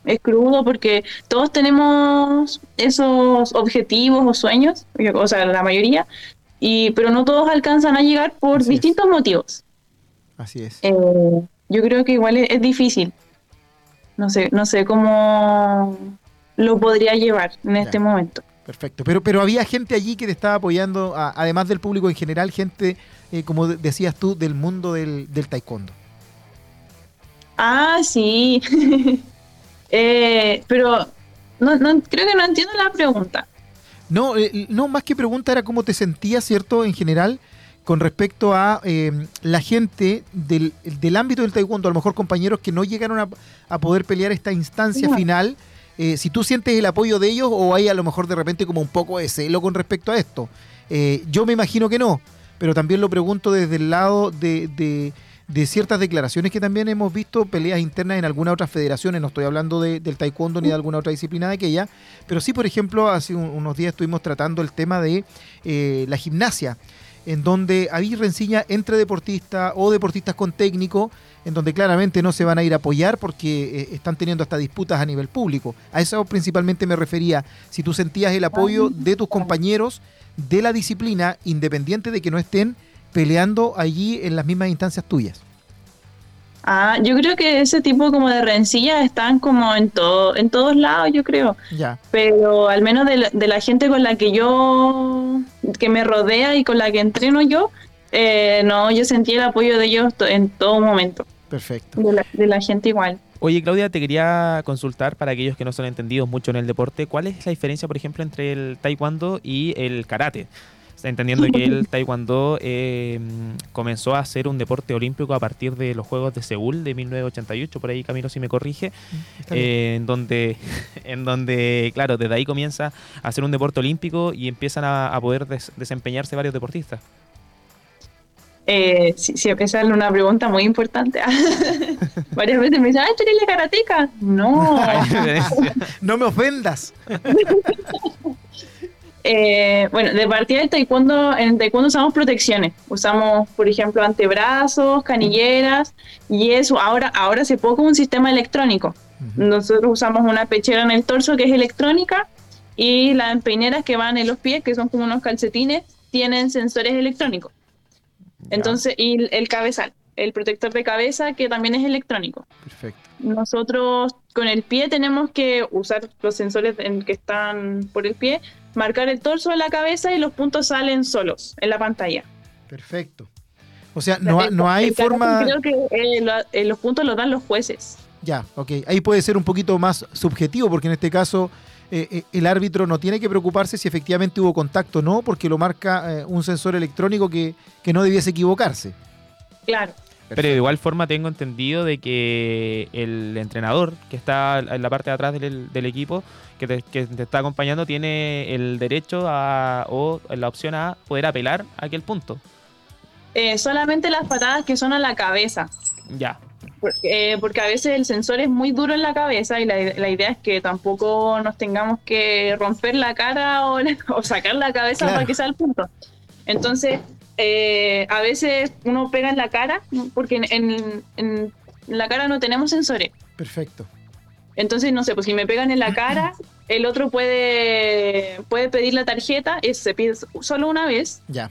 Es crudo porque todos tenemos esos objetivos o sueños, o sea, la mayoría, y, pero no todos alcanzan a llegar por Así es. distintos motivos. Así es. Eh, yo creo que igual es, es difícil. No sé, no sé cómo lo podría llevar en Ya. este momento. Perfecto. Pero, pero había gente allí que te estaba apoyando, a- además del público en general, gente, eh, como de- decías tú, del mundo del, del taekwondo. Ah, sí. Eh, pero no, no, creo que no entiendo la pregunta. No, eh, no, más que pregunta era cómo te sentías, ¿cierto? En general, con respecto a eh, la gente del, del ámbito del taekwondo, a lo mejor compañeros que no llegaron a, a poder pelear esta instancia final. eh, si tú sientes el apoyo de ellos o hay a lo mejor de repente como un poco de celo con respecto a esto. Eh, yo me imagino que no, pero también lo pregunto desde el lado de, de- de ciertas declaraciones que también hemos visto, peleas internas en algunas otras federaciones, no estoy hablando de- del taekwondo ni de alguna otra disciplina de aquella, pero sí, por ejemplo, hace un- unos días estuvimos tratando el tema de eh, la gimnasia, en donde hay rencilla entre deportistas o deportistas con técnico, en donde claramente no se van a ir a apoyar porque eh, están teniendo hasta disputas a nivel público. A eso principalmente me refería, si tú sentías el apoyo de tus compañeros de la disciplina, independiente de que no estén peleando allí en las mismas instancias tuyas. Ah, yo creo que ese tipo como de rencillas están como en todo, en todos lados, yo creo. Ya, Pero al menos de la, de la gente con la que yo, que me rodea y con la que entreno yo, eh, no, yo sentí el apoyo de ellos to- en todo momento. perfecto. De la, de la gente igual. Oye, Claudia, te quería consultar para aquellos que no son entendidos mucho en el deporte, ¿cuál es la diferencia, por ejemplo, entre el taekwondo y el karate? Entendiendo que el taekwondo eh, comenzó a ser un deporte olímpico a partir de los Juegos de Seúl de 1988, por ahí Camilo si me corrige, bien. eh, en donde, en donde, claro, desde ahí comienza a ser un deporte olímpico y empiezan a, a poder des- desempeñarse varios deportistas. Eh, sí, sí, esa es una pregunta muy importante. Varias veces me dicen, ay, ¿tú eres la karateca? No. No me ofendas. Eh, bueno, de partida del taekwondo, en el taekwondo usamos protecciones. Usamos, por ejemplo, antebrazos, canilleras y eso. Ahora, ahora hace poco un sistema electrónico. Nosotros usamos una pechera en el torso que es electrónica y las empeineras que van en los pies, que son como unos calcetines, tienen sensores electrónicos. Entonces, y el cabezal, el protector de cabeza que también es electrónico. Perfecto. Nosotros con el pie tenemos que usar los sensores en- que están por el pie, marcar el torso de la cabeza y los puntos salen solos en la pantalla. Perfecto. O sea, no, no hay El forma... Creo que eh, lo- eh, los puntos los dan los jueces. Ya, ok. Ahí puede ser un poquito más subjetivo, porque en este caso eh, eh, el árbitro no tiene que preocuparse si efectivamente hubo contacto o no, porque lo marca un sensor electrónico que, que no debiese equivocarse. Claro. Pero de igual forma tengo entendido de que el entrenador que está en la parte de atrás del, del equipo, que te, que te está acompañando, tiene el derecho a, o la opción a poder apelar a aquel punto. Eh, solamente las patadas que son a la cabeza. Ya. Porque, eh, porque a veces el sensor es muy duro en la cabeza y la, la idea es que tampoco nos tengamos que romper la cara o, o sacar la cabeza Claro. para que sea el punto. Entonces, eh, a veces uno pega en la cara, porque en, en- en la cara no tenemos sensores. Perfecto. Entonces, no sé, pues si me pegan en la cara, el otro puede, puede pedir la tarjeta, es- se pide solo una vez, Ya.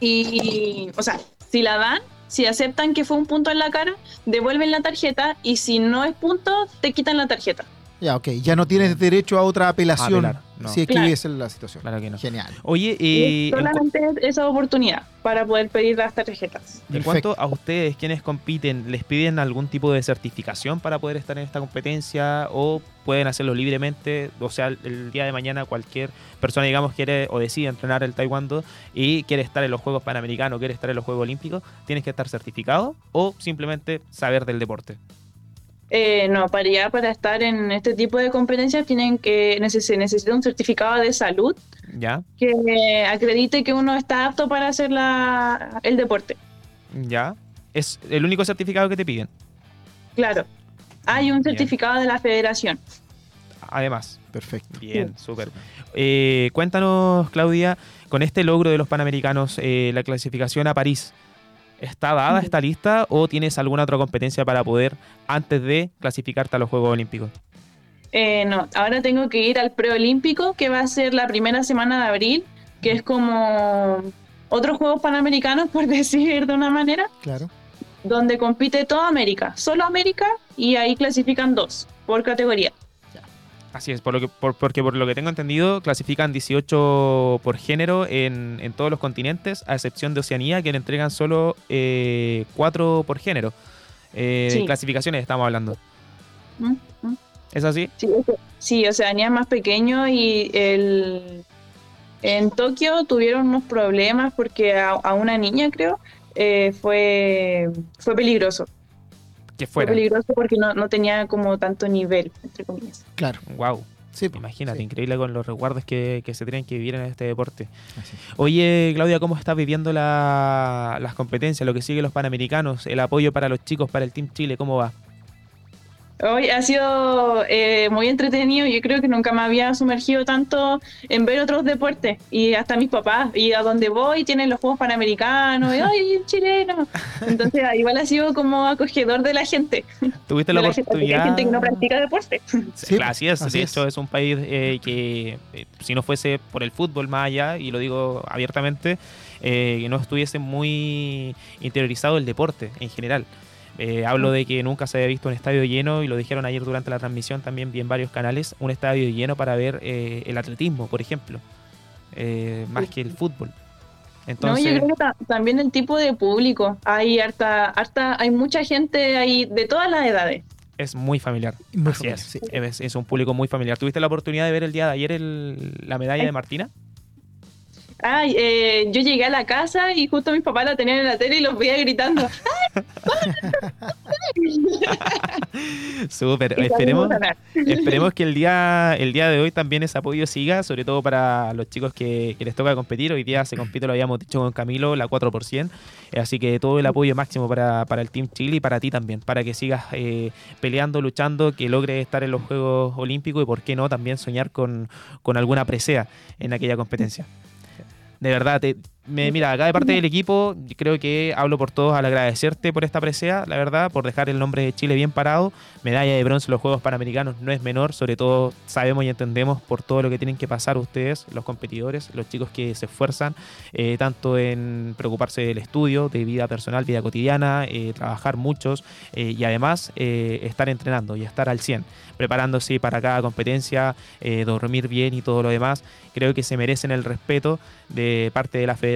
y, o sea, si la dan, si aceptan que fue un punto en la cara, devuelven la tarjeta y si no es punto, te quitan la tarjeta. Ya, ok. Ya no tienes derecho a otra apelación. Apelar, no. Si es que Claro. esa es la situación. Claro que no. Genial. Oye, Y eh, solamente esa oportunidad para poder pedir las tarjetas. en cuanto a ustedes, quienes compiten, ¿les piden algún tipo de certificación para poder estar en esta competencia o pueden hacerlo libremente? O sea, el, el día de mañana cualquier persona, digamos, quiere o decide entrenar el taekwondo y quiere estar en los Juegos Panamericanos, quiere estar en los Juegos Olímpicos, ¿tienes que estar certificado o simplemente saber del deporte? Eh, no, para ya para estar en este tipo de competencias tienen que neces- se necesita un certificado de salud ¿Ya? que acredite que uno está apto para hacer la, el deporte. ¿Ya? Es el único certificado que te piden. Claro. Hay un Bien. certificado de la federación. Además. Perfecto. Bien, súper. Eh, cuéntanos, Claudia, con este logro de los Panamericanos, eh, la clasificación a París, ¿está dada esta lista o tienes alguna otra competencia para poder, antes de clasificarte a los Juegos Olímpicos? Eh, no, ahora tengo que ir al preolímpico, que va a ser la primera semana de abril, que es como otros Juegos Panamericanos, por decir de una manera, Claro. donde compite toda América, solo América, y ahí clasifican dos por categoría. Así es, por lo que, por- porque por lo que tengo entendido, clasifican 18 por género en, en todos los continentes, a excepción de Oceanía, que le entregan solo 4 por género. Eh, Sí. Clasificaciones estamos hablando. ¿Mm? ¿Mm? ¿Es así? Sí, sí, Oceanía es más pequeño y el, en Tokio tuvieron unos problemas porque a, a una niña, creo, eh, fue, fue peligroso. Que Fue fuera. peligroso porque no, no tenía como tanto nivel, entre comillas. Claro. Wow. Sí. Imagínate, Sí. increíble con los resguardos que, que se tienen que vivir en este deporte. Así. Oye, Claudia, ¿cómo estás viviendo la- las competencias, lo que sigue los Panamericanos, el apoyo para los chicos, para el Team Chile? ¿Cómo va? Hoy ha sido eh, muy entretenido. Yo creo que nunca me había sumergido tanto en ver otros deportes. Y hasta mis papás. Y a donde voy tienen los Juegos Panamericanos. Y ¡ay, chileno! Entonces, igual ha sido como acogedor de la gente. ¿Tuviste De la la gente, porque hay oportunidad? gente que no practica deporte. Sí, Claro, así es. así de es. hecho, es un país eh, que, eh, si no fuese por el fútbol más allá, y lo digo abiertamente, eh, que no estuviese muy interiorizado el deporte en general. Eh, hablo de que nunca se había visto un estadio lleno, y lo dijeron ayer durante la transmisión, también vi en varios canales, un estadio lleno para ver eh, el atletismo, por ejemplo, eh, más que el fútbol. Entonces, no, yo creo que ta- también el tipo de público. Hay harta, harta, hay mucha gente ahí de todas las edades. es muy familiar. Muy Así familiar, es. sí. Es, es un público muy familiar. ¿Tuviste la oportunidad de ver el día de ayer el- la medalla de Martina? Ay, eh, yo llegué a la casa y justo mis papás la tenían en la tele y los veía gritando. Súper, esperemos, esperemos que el día, el día de hoy también ese apoyo siga, sobre todo para los chicos que, que les toca competir. Hoy día se compite, lo habíamos dicho con Camilo, la 4%. eh, Así que todo el apoyo máximo para, para el Team Chile y para ti también, para que sigas eh, peleando, luchando, que logres estar en los Juegos Olímpicos y, por qué no, también soñar con, con alguna presea en aquella competencia. De verdad, te- mira, acá de parte del equipo, creo que hablo por todos al agradecerte por esta presea, la verdad, por dejar el nombre de Chile bien parado. Medalla de bronce en los Juegos Panamericanos no es menor, sobre todo sabemos y entendemos por todo lo que tienen que pasar ustedes, los competidores, los chicos que se esfuerzan, eh, tanto en preocuparse del estudio, de vida personal, vida cotidiana, eh, trabajar muchos eh, y además estar entrenando y estar al 100, preparándose para cada competencia, dormir bien y todo lo demás. Creo que se merecen el respeto de parte de la Federación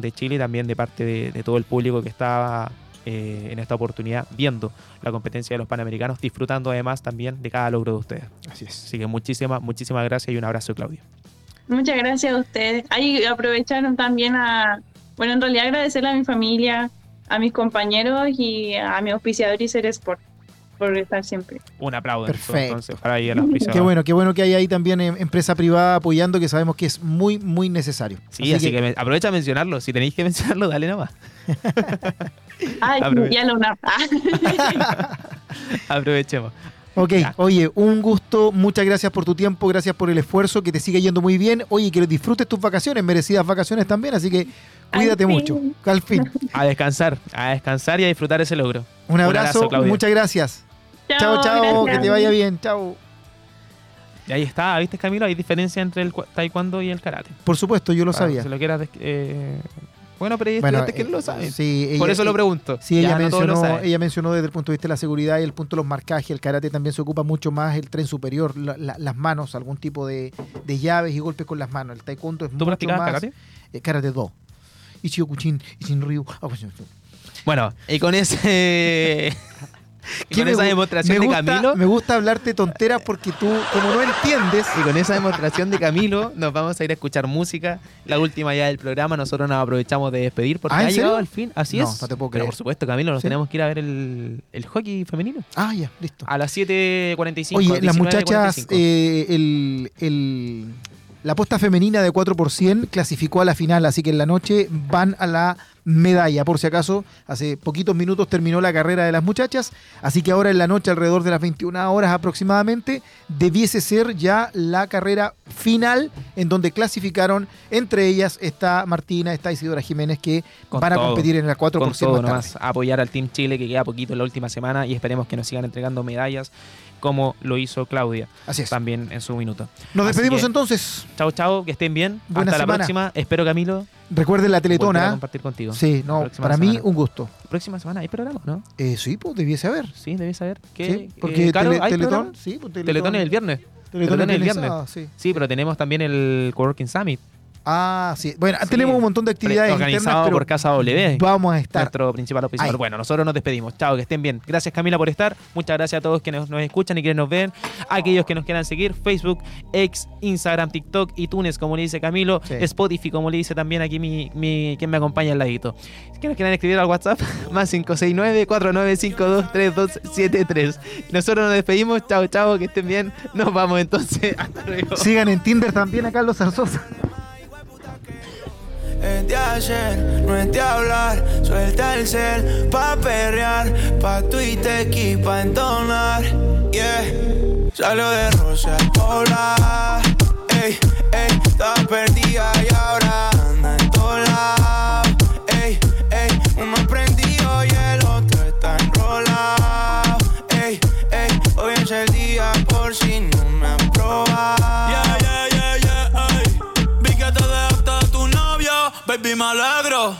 de Chile y también de parte de, de todo el público que estaba eh, en esta oportunidad viendo la competencia de los Panamericanos, disfrutando además también de cada logro de ustedes. Así es. Así que muchísimas, muchísimas gracias y un abrazo, Claudio. Muchas gracias a ustedes. Ahí aprovecharon también a, bueno, en realidad agradecerle a mi familia, a mis compañeros y a mi auspiciador Icer Sport por estar siempre. Un aplauso Perfecto. entonces para ahí a los Qué bueno, qué bueno que hay ahí también em- empresa privada apoyando, que sabemos que es muy, muy necesario. Sí, así, que, aprovecha a mencionarlo. Si tenéis que mencionarlo, dale nomás. Ay, ya lo una. Aprovechemos. Ok, Ya. oye, un gusto, muchas gracias por tu tiempo, gracias por el esfuerzo, que te siga yendo muy bien. Oye, que disfrutes tus vacaciones, merecidas vacaciones también, así que cuídate Al mucho. Al fin. A descansar, a descansar y a disfrutar ese logro. Un abrazo, Claudia. muchas gracias. Chao, chao, que te vaya bien, chao. Y ahí está, ¿viste Camilo? Hay diferencia entre el taekwondo y el karate. Por supuesto, yo lo sabía. Si lo quieras... des- eh, Bueno, pero hay Bueno, estudiantes que eh, no lo saben. sí, ella- Por eso lo pregunto. Sí, ella, Ya mencionó, ella mencionó desde el punto de vista de la seguridad y el punto de los marcajes. El karate también se ocupa mucho más el tren superior, la- la- las manos, algún tipo de, de llaves y golpes con las manos. El taekwondo es ¿Tú mucho practicabas más. karate? eh, karate do. Ichio Kuchin, Ichin Ryu. ah, pues, Bueno, y con ese... y ¿Qué con me esa demostración me de Camilo... Me gusta hablarte tonteras porque tú, como no entiendes. Y con esa demostración de Camilo, nos vamos a ir a escuchar música. La última ya del programa. Nosotros nos aprovechamos de despedir porque ¿Ah, ha llegado al fin. Así No, es. no te puedo Pero por supuesto, Camilo, nos ¿Sí? tenemos que ir a ver el, el hockey femenino. Ah, ya, listo. A las 7.45. Oye, las 19:45. muchachas, eh, el, el- la posta femenina de 4 por 100 clasificó a la final, así que en la noche van a la medalla. Por si acaso, hace poquitos minutos terminó la carrera de las muchachas, así que ahora en la noche, alrededor de las 21 horas aproximadamente, debiese ser ya la carrera final en donde clasificaron. Entre ellas está Martina, está Isidora Jiménez, que Con van a todo. competir en la 4 con por 100 todo nomás a apoyar al Team Chile que queda poquito en la última semana y esperemos que nos sigan entregando medallas como lo hizo Claudia Así es. también en su minuto. Nos Así despedimos que- entonces. Chao, chao, que estén bien. Buena Hasta semana. la próxima. Espero, Camilo, Recuerden la volver a Teletona. compartir contigo. Sí, no, para mí semana. un gusto. Próxima semana hay programa, ¿no? Eh, sí, pues debiese haber. Sí, debes saber. ¿Qué, Sí, porque eh, Caro, Tele- ¿hay Teletón, sí, pues Teletón es el viernes. Teletón Teletón es el viernes. sí. Sí, pero tenemos también el Coworking Summit. Ah, sí. Bueno, Sí. tenemos un montón de actividades organizado internas, pero por Casa W. vamos a estar. Nuestro principal. Ahí. Bueno, nosotros nos despedimos. Chao, que estén bien. Gracias Camila por estar. Muchas gracias a todos quienes nos escuchan y quienes nos ven. Aquellos que nos quieran seguir, Facebook, X, Instagram, TikTok, iTunes, como le dice Camilo, Sí. Spotify, como le dice también aquí mi, mi quien me acompaña al ladito. Que nos quieran escribir al WhatsApp, más 569-4952-3273. Nosotros nos despedimos. Chao, chao, que estén bien. Nos vamos entonces. Hasta luego. Sigan en Tinder también a Carlos Zarzosa. Es de ayer, no es de hablar. Suelta el cel pa' perrear. Pa' Twitter y pa' entonar. Yeah. Salió de Rosa Hola. Ey, ey, estaba perdida y ahora anda en lados. Ey, ey, uno prendido y el otro está enrolado. Ey, ey, hoy es el día por si no me yeah, yeah, baby, me alegro.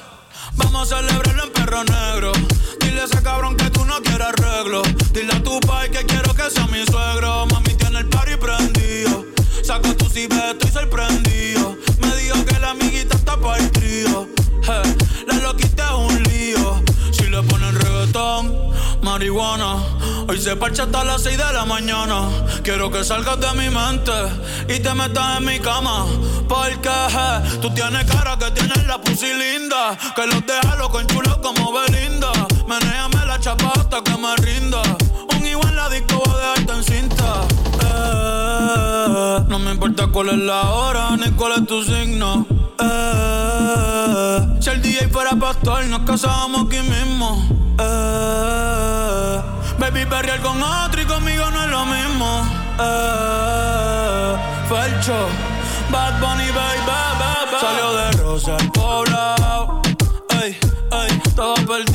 Vamos a celebrarlo en perro negro. Dile a ese cabrón que tú no quieres arreglo. Dile a tu pai que quiero que sea mi suegro. Mami tiene el party prendido. Saca tu cibeto estoy sorprendido. Me dijo que la amiguita está para el trío. Hey, la loquita es un lío. Si le ponen reggaetón, marihuana. Hoy se parcha hasta las 6 de la mañana. Quiero que salgas de mi mente y te metas en mi cama. Porque je, tú tienes cara que tienes la pussy linda. Que los deja loco chulo como Belinda. Menéame la chapa hasta que me rinda. Un igual la disco voy a dejarte en cinta. Eh, no me importa cuál es la hora ni cuál es tu signo. Si el DJ fuera pastor, nos casábamos aquí mismo. Eh, baby, perrear con otro y conmigo no es lo mismo. Eh, Felcho, Bad Bunny, baby, baby. Salió de Rosa al poblado. Ey, ey, estaba perdida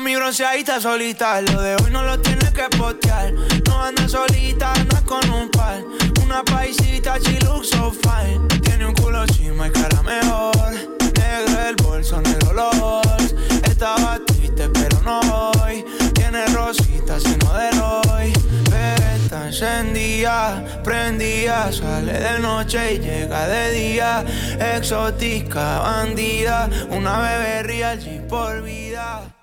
Mami bronceadita solita, lo de hoy no lo tienes que postear. No anda solita, anda con un par. Una paisita, she looks so fine. Tiene un culo chima y cara mejor. Negro el bolso, negro los. Estaba triste, pero no hoy. Tiene rositas y no de hoy. Pero está encendida, prendida. Sale de noche y llega de día. Exótica, bandida. Una bebé real, G por vida.